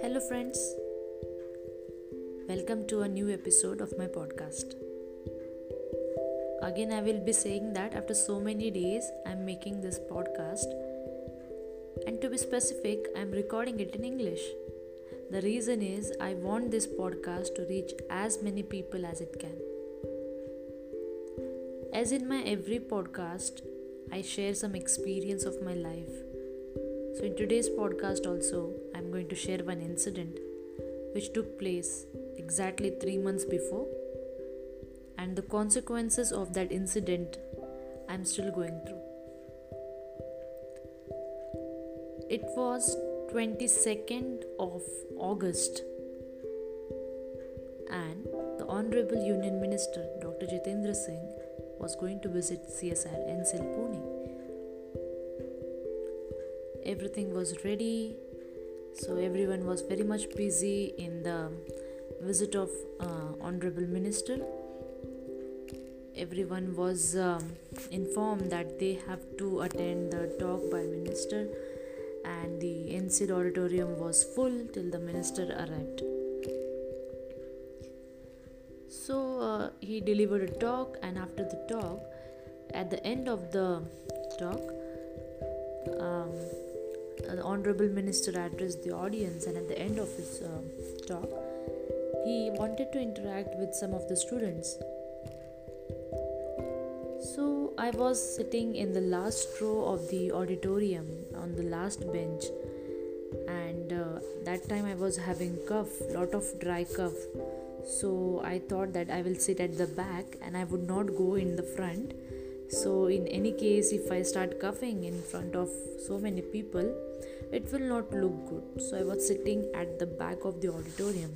Hello, friends. Welcome to a new episode of my podcast. Again, I will be saying that after so many days, I'm making this podcast. And to be specific, I'm recording it in English. The reason is I want this podcast to reach as many people as it can. As in my every podcast, I share some experience of my life so, in today's podcast, also, I'm going to share one incident which took place exactly three months before, and the consequences of that incident I'm still going through. It was 22nd of August, and the Honorable Union Minister Dr. Jitendra Singh was going to visit CSIR NCL Pune everything was ready. So everyone was very much busy in the visit of uh, honorable minister. Everyone was um, informed that they have to attend the talk by minister and the NCL auditorium was full till the minister arrived. So uh, he delivered a talk and after the talk at the end of the talk the honorable minister addressed the audience and at the end of his uh, talk he wanted to interact with some of the students. So i was sitting in the last row of the auditorium on the last bench and uh, that time i was having cough lot of dry cough. So i thought that i will sit at the back and i would not go in the front so in any case if i start coughing in front of so many people it will not look good. So i was sitting at the back of the auditorium.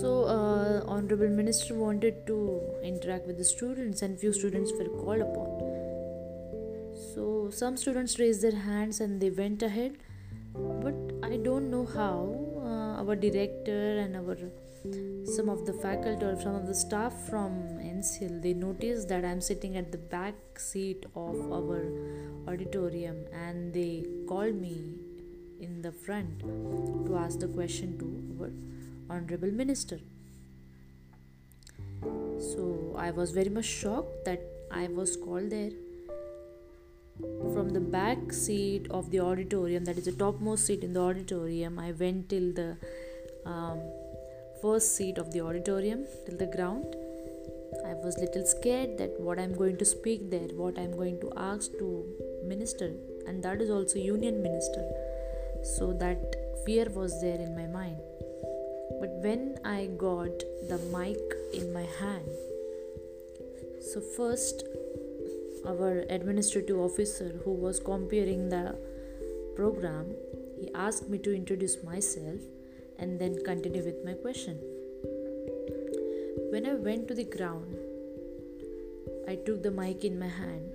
So uh, honorable minister wanted to interact with the students and few students were called upon. So some students raised their hands and they went ahead but i don't know how uh, our director and our some of the faculty or some of the staff from NCL they noticed that I'm sitting at the back seat of our auditorium and they called me in the front to ask the question to our honorable minister. So I was very much shocked that I was called there. From the back seat of the auditorium that is the topmost seat in the auditorium I went till the um, first seat of the auditorium till the ground. I was little scared that what i'm going to speak there what i'm going to ask to minister and that is also union minister. So that fear was there in my mind. But when i got the mic in my hand so first our administrative officer who was comparing the program he asked me to introduce myself and then continue with my question. When I went to the ground, I took the mic in my hand.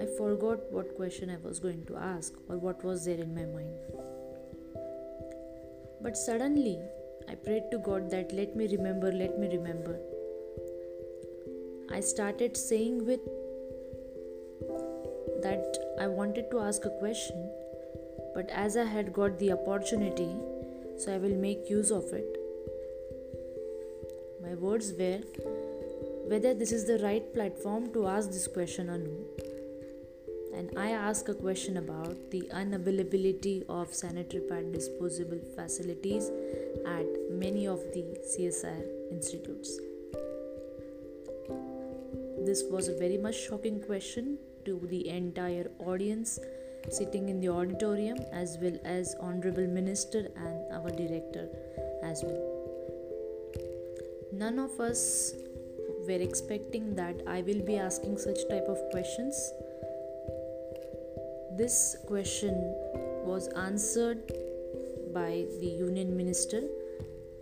I forgot what question I was going to ask or what was there in my mind. But suddenly, I prayed to God that let me remember, let me remember. I started saying with that I wanted to ask a question, but as I had got the opportunity, so I will make use of it. My words were whether this is the right platform to ask this question or no. And I ask a question about the unavailability of sanitary pad disposable facilities at many of the CSIR institutes. This was a very much shocking question to the entire audience sitting in the auditorium as well as honorable minister and our director as well. None of us were expecting that i will be asking such type of questions. This question was answered by the union minister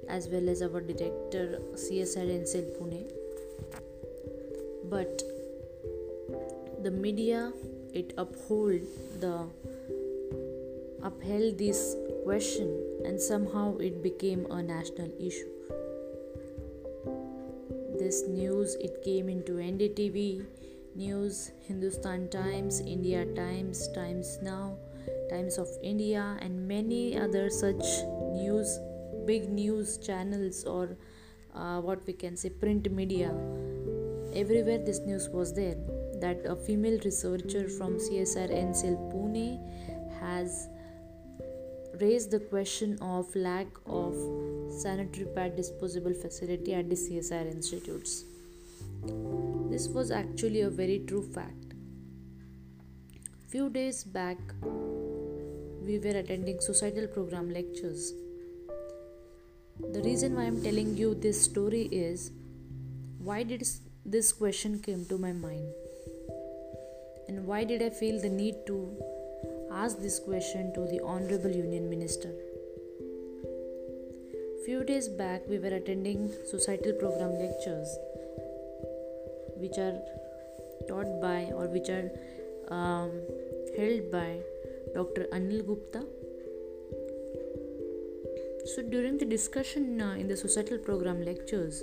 as well as our director csir ncl pune. But the media it uphold the upheld this question and somehow it became a national issue this news it came into ndtv News, Hindustan Times, India Times, Times Now, Times of India, and many other such news, big news channels or uh, what we can say print media. Everywhere this news was there that a female researcher from CSIR NCL Pune has raised the question of lack of sanitary pad disposable facility at the CSIR institutes. This was actually a very true fact. Few days back, we were attending societal program lectures. The reason why I'm telling you this story is why did this question came to my mind? And why did I feel the need to ask this question to the Honorable Union Minister? Few days back, we were attending societal program lectures which are taught by or which are um, held by Dr. Anil Gupta. So, during the discussion uh, in the societal program lectures,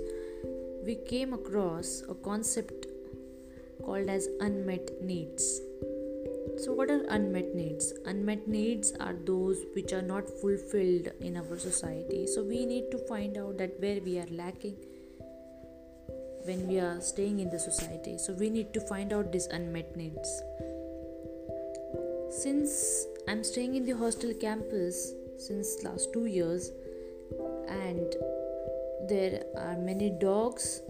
we came across a concept called as unmet needs. So, what are unmet needs? Unmet needs are those which are not fulfilled in our society. So, we need to find out that where we are lacking when we are staying in the society. So we need to find out these unmet needs. Since I'm staying in the hostel campus since last 2 years and there are many dogs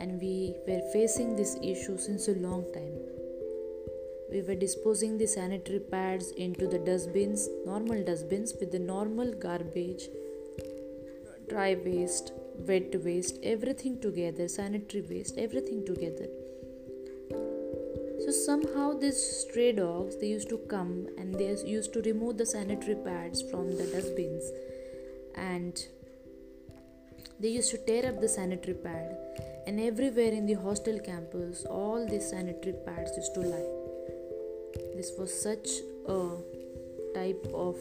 and we were facing this issue since a long time. We were disposing the sanitary pads into the dustbins, normal dustbins with the normal garbage, dry waste, wet waste, everything together, sanitary waste, everything together. So somehow these stray dogs they used to come and they used to remove the sanitary pads from the dustbins and they used to tear up the sanitary pad and everywhere in the hostel campus all these sanitary pads used to lie. This was such a type of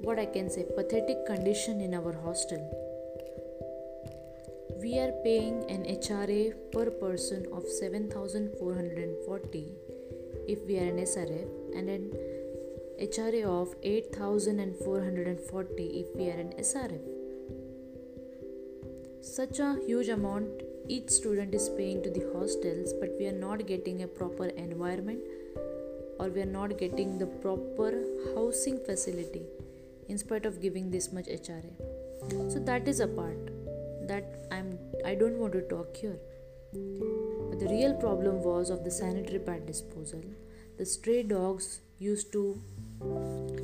what I can say pathetic condition in our hostel we are paying an HRA per person of 7440 if we are an SRF and an HRA of 8440 if we are an SRF. Such a huge amount each student is paying to the hostels, but we are not getting a proper environment or we are not getting the proper housing facility in spite of giving this much HRA. So, that is a part that I'm I don't want to talk here. But the real problem was of the sanitary pad disposal. The stray dogs used to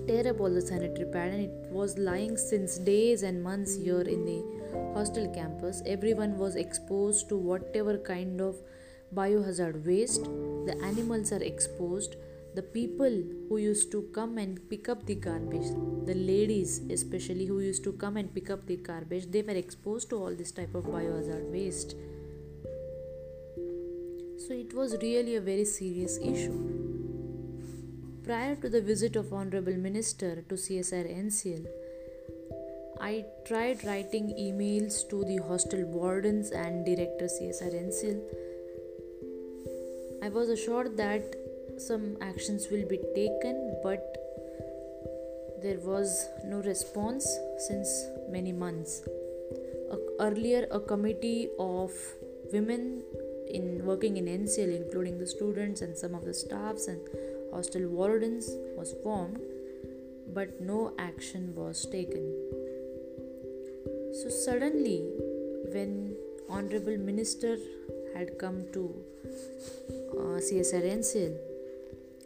tear up all the sanitary pad and it was lying since days and months here in the hostel campus. Everyone was exposed to whatever kind of biohazard waste. The animals are exposed the people who used to come and pick up the garbage the ladies especially who used to come and pick up the garbage they were exposed to all this type of biohazard waste so it was really a very serious issue prior to the visit of honorable minister to csir ncl i tried writing emails to the hostel wardens and director csir ncl i was assured that some actions will be taken, but there was no response since many months. earlier, a committee of women in working in NCL, including the students and some of the staffs and hostel wardens, was formed, but no action was taken. So suddenly, when Honorable Minister had come to uh, CSIR NCL,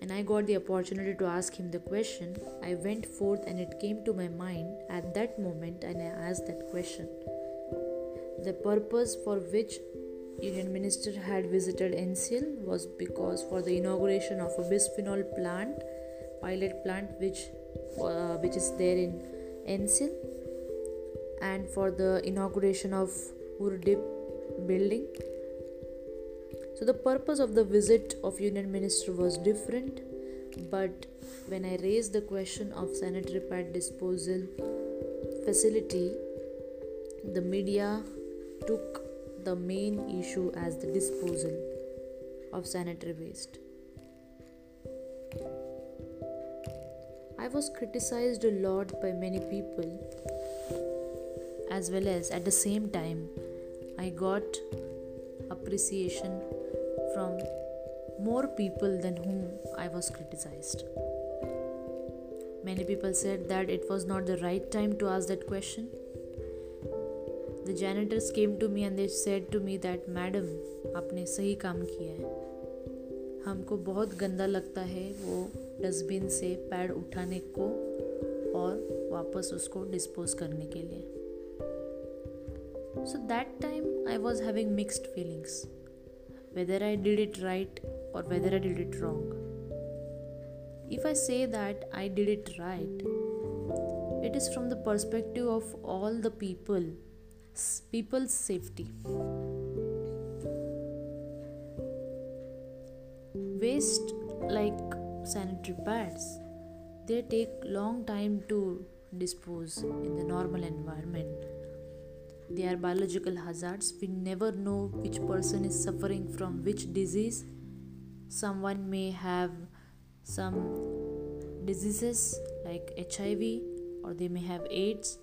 and I got the opportunity to ask him the question, I went forth and it came to my mind at that moment and I asked that question. The purpose for which Union Minister had visited NCL was because for the inauguration of a bisphenol plant, pilot plant which uh, which is there in NCL, and for the inauguration of Urdip building so the purpose of the visit of Union Minister was different, but when I raised the question of sanitary pad disposal facility, the media took the main issue as the disposal of sanitary waste. I was criticized a lot by many people, as well as at the same time, I got appreciation from more people than whom I was criticized. Many people said that it was not the right time to ask that question. The janitors came to me and they said to me that madam आपने सही काम किया है हमको बहुत गंदा लगता है वो डस्टबिन से पैड उठाने को और वापस उसको डिस्पोज करने के लिए So that time I was having mixed feelings whether I did it right or whether I did it wrong. If I say that I did it right, it is from the perspective of all the people, people's safety. Waste like sanitary pads, they take long time to dispose in the normal environment they are biological hazards we never know which person is suffering from which disease someone may have some diseases like HIV or they may have AIDS.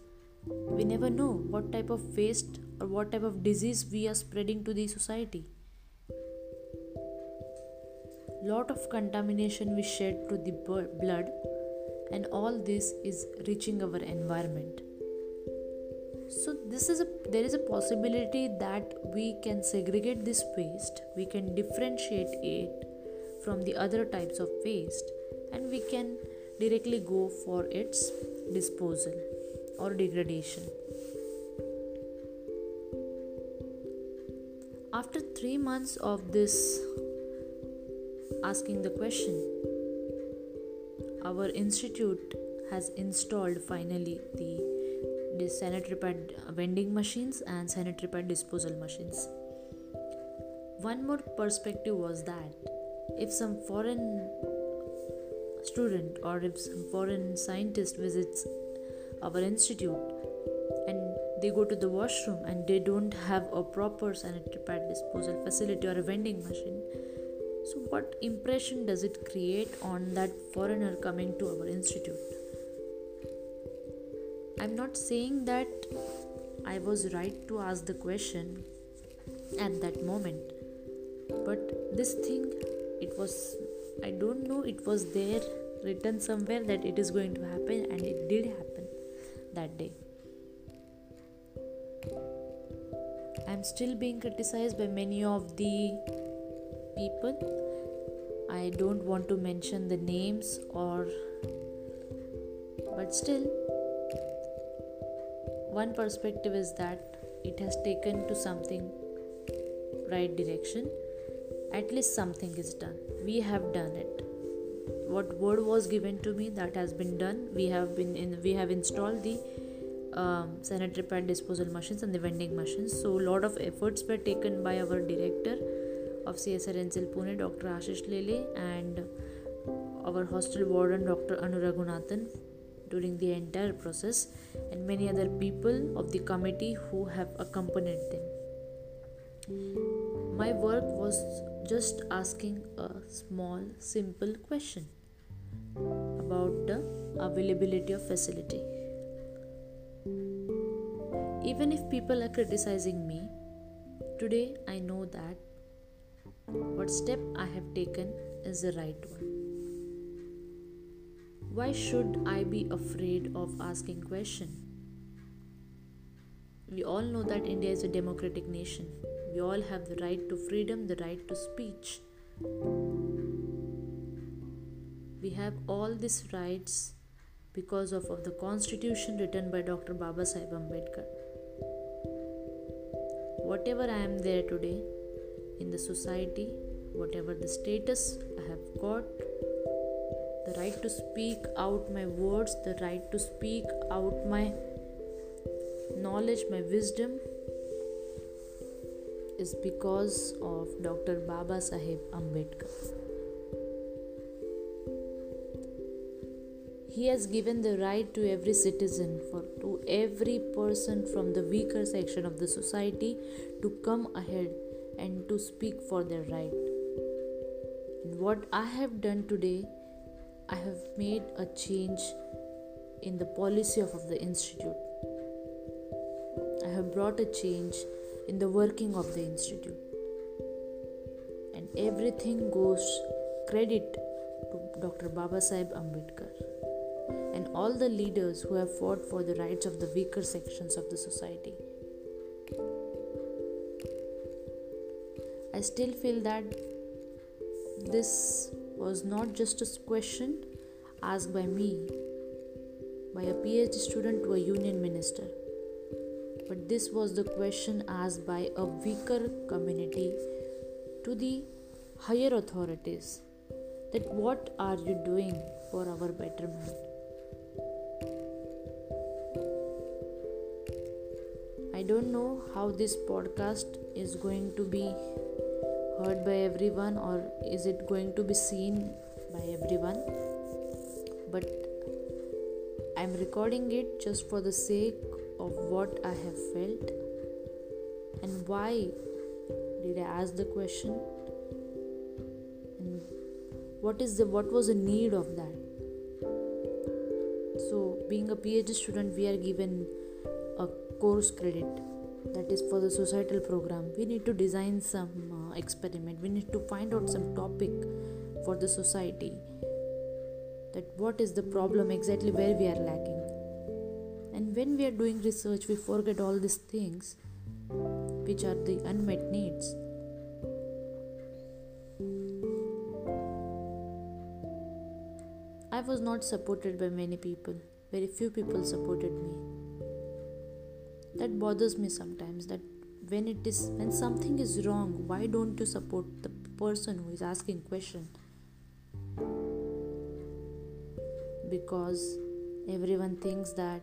We never know what type of waste or what type of disease we are spreading to the society. Lot of contamination we shed to the blood, and all this is reaching our environment. So this is a there is a possibility that we can segregate this waste, we can differentiate it from the other types of waste and we can directly go for its disposal or degradation. After three months of this asking the question, our institute has installed finally the, the sanitary pad vending machines and sanitary pad disposal machines. One more perspective was that if some foreign student or if some foreign scientist visits our institute and they go to the washroom and they don't have a proper sanitary pad disposal facility or a vending machine so what impression does it create on that foreigner coming to our institute i'm not saying that i was right to ask the question at that moment but this thing it was i don't know it was there written somewhere that it is going to happen and it did happen that day. I'm still being criticized by many of the people. I don't want to mention the names or but still one perspective is that it has taken to something right direction at least something is done we have done it what word was given to me that has been done we have been in we have installed the um, sanitary pad disposal machines and the vending machines so a lot of efforts were taken by our director of CSIR NCL Pune Dr. Ashish Lele and our hostel warden Dr. Anuragunathan during the entire process and many other people of the committee who have accompanied them my work was just asking a small, simple question about the availability of facility. Even if people are criticizing me, today I know that what step I have taken is the right one. Why should I be afraid of asking question? We all know that India is a democratic nation we all have the right to freedom, the right to speech. We have all these rights because of, of the constitution written by Dr. Baba Sahib Ambedkar. Whatever I am there today in the society, whatever the status I have got, the right to speak out my words, the right to speak out my knowledge, my wisdom, is because of Dr. Baba Sahib Ambedkar. He has given the right to every citizen, for to every person from the weaker section of the society to come ahead and to speak for their right. what I have done today, I have made a change in the policy of, the institute. I have brought a change in the working of the institute. And everything goes credit to Dr. Baba Sahib Ambedkar and all the leaders who have fought for the rights of the weaker sections of the society. I still feel that this was not just a question asked by me, by a PhD student to a union minister, but this was the question asked by a weaker community to the higher authorities that what are you doing for our betterment? I don't know how this podcast is going to be heard by everyone or is it going to be seen by everyone? But i'm recording it just for the sake of what i have felt. And why did i ask the question? And what is the what was the need of that? So being a phd student we are given a course credit that is for the societal program. We need to design some experiment. We need to find out some topic for the society that what is the problem exactly where we are lacking. And when we are doing research we forget all these things which are the unmet needs. I was not supported by many people. Very few people supported me. That bothers me sometimes that when it is when something is wrong why don't you support the person who is asking question? Because everyone thinks that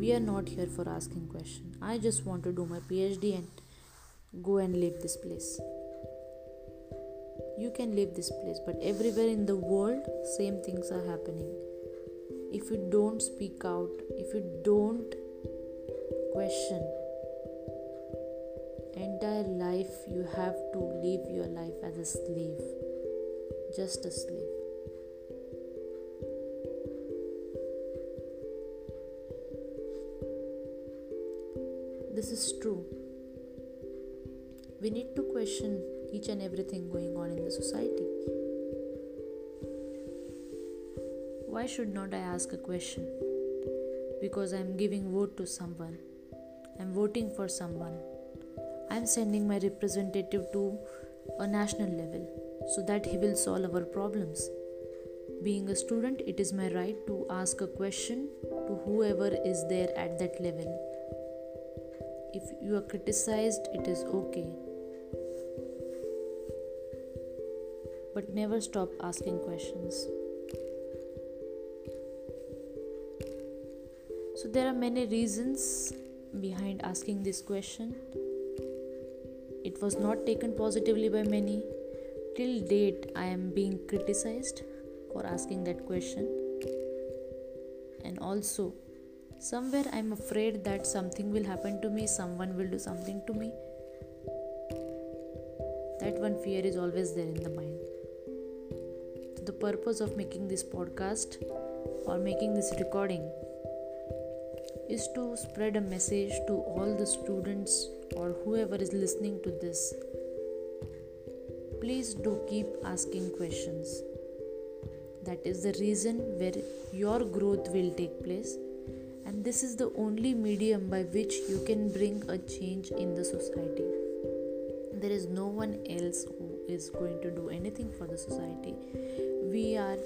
we are not here for asking question. I just want to do my phd and go and leave this place. You can leave this place but everywhere in the world same things are happening. If you don't speak out if you don't question entire life you have to live your life as a slave. Just a slave. This is true. We need to question each and everything going on in the society. Why should not i ask a question? Because i am giving vote to someone. I'm voting for someone. I'm sending my representative to a national level so that he will solve our problems. Being a student, it is my right to ask a question to whoever is there at that level. If you are criticized, it is okay. But never stop asking questions. So, there are many reasons behind asking this question. It was not taken positively by many. Till date, I am being criticized for asking that question. And also, somewhere I'm afraid that something will happen to me, someone will do something to me. That one fear is always there in the mind. The purpose of making this podcast or making this recording is to spread a message to all the students or whoever is listening to this. Please do keep asking questions. That is the reason where your growth will take place, and this is the only medium by which you can bring a change in the society. There is no one else who is going to do anything for the society. We are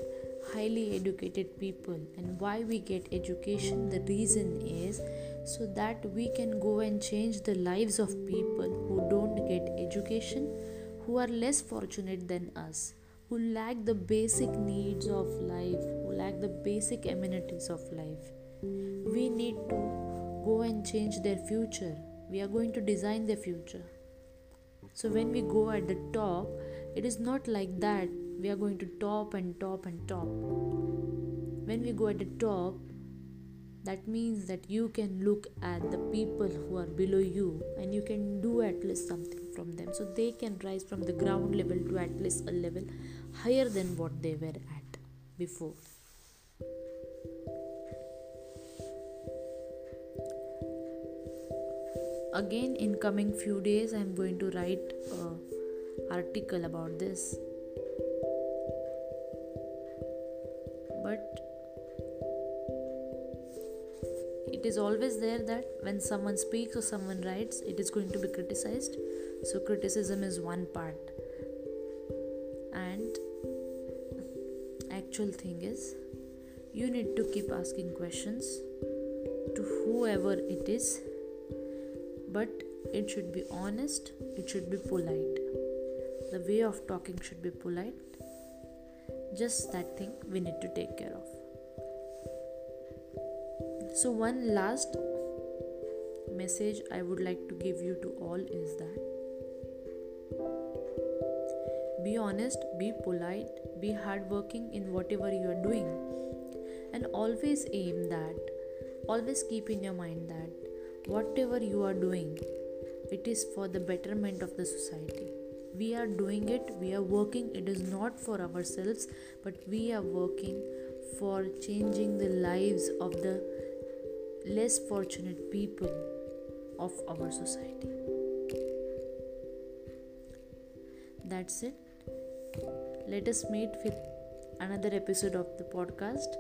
highly educated people and why we get education the reason is so that we can go and change the lives of people who don't get education who are less fortunate than us who lack the basic needs of life who lack the basic amenities of life. We need to go and change their future. We are going to design their future. So when we go at the top it is not like that we are going to top and top and top. When we go at the top, that means that you can look at the people who are below you and you can do at least something. from them so they can rise from the ground level to at least a level higher than what they were at before again in coming few days i'm going to write a article about this but it is always there that when someone speaks or someone writes it is going to be criticized so criticism is one part and actual thing is you need to keep asking questions to whoever it is but it should be honest, it should be polite. The way of talking should be polite. Just that thing we need to take care of. So, one last message I would like to give you to all is that be honest, be polite, be hardworking in whatever you are doing, and always aim that, always keep in your mind that whatever you are doing, it is for the betterment of the society we are doing it we are working it is not for ourselves but we are working for changing the lives of the less fortunate people of our society. That's it. Let us meet with another episode of the podcast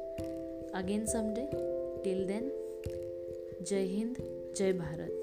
again someday. Till then jai hind jai bharat.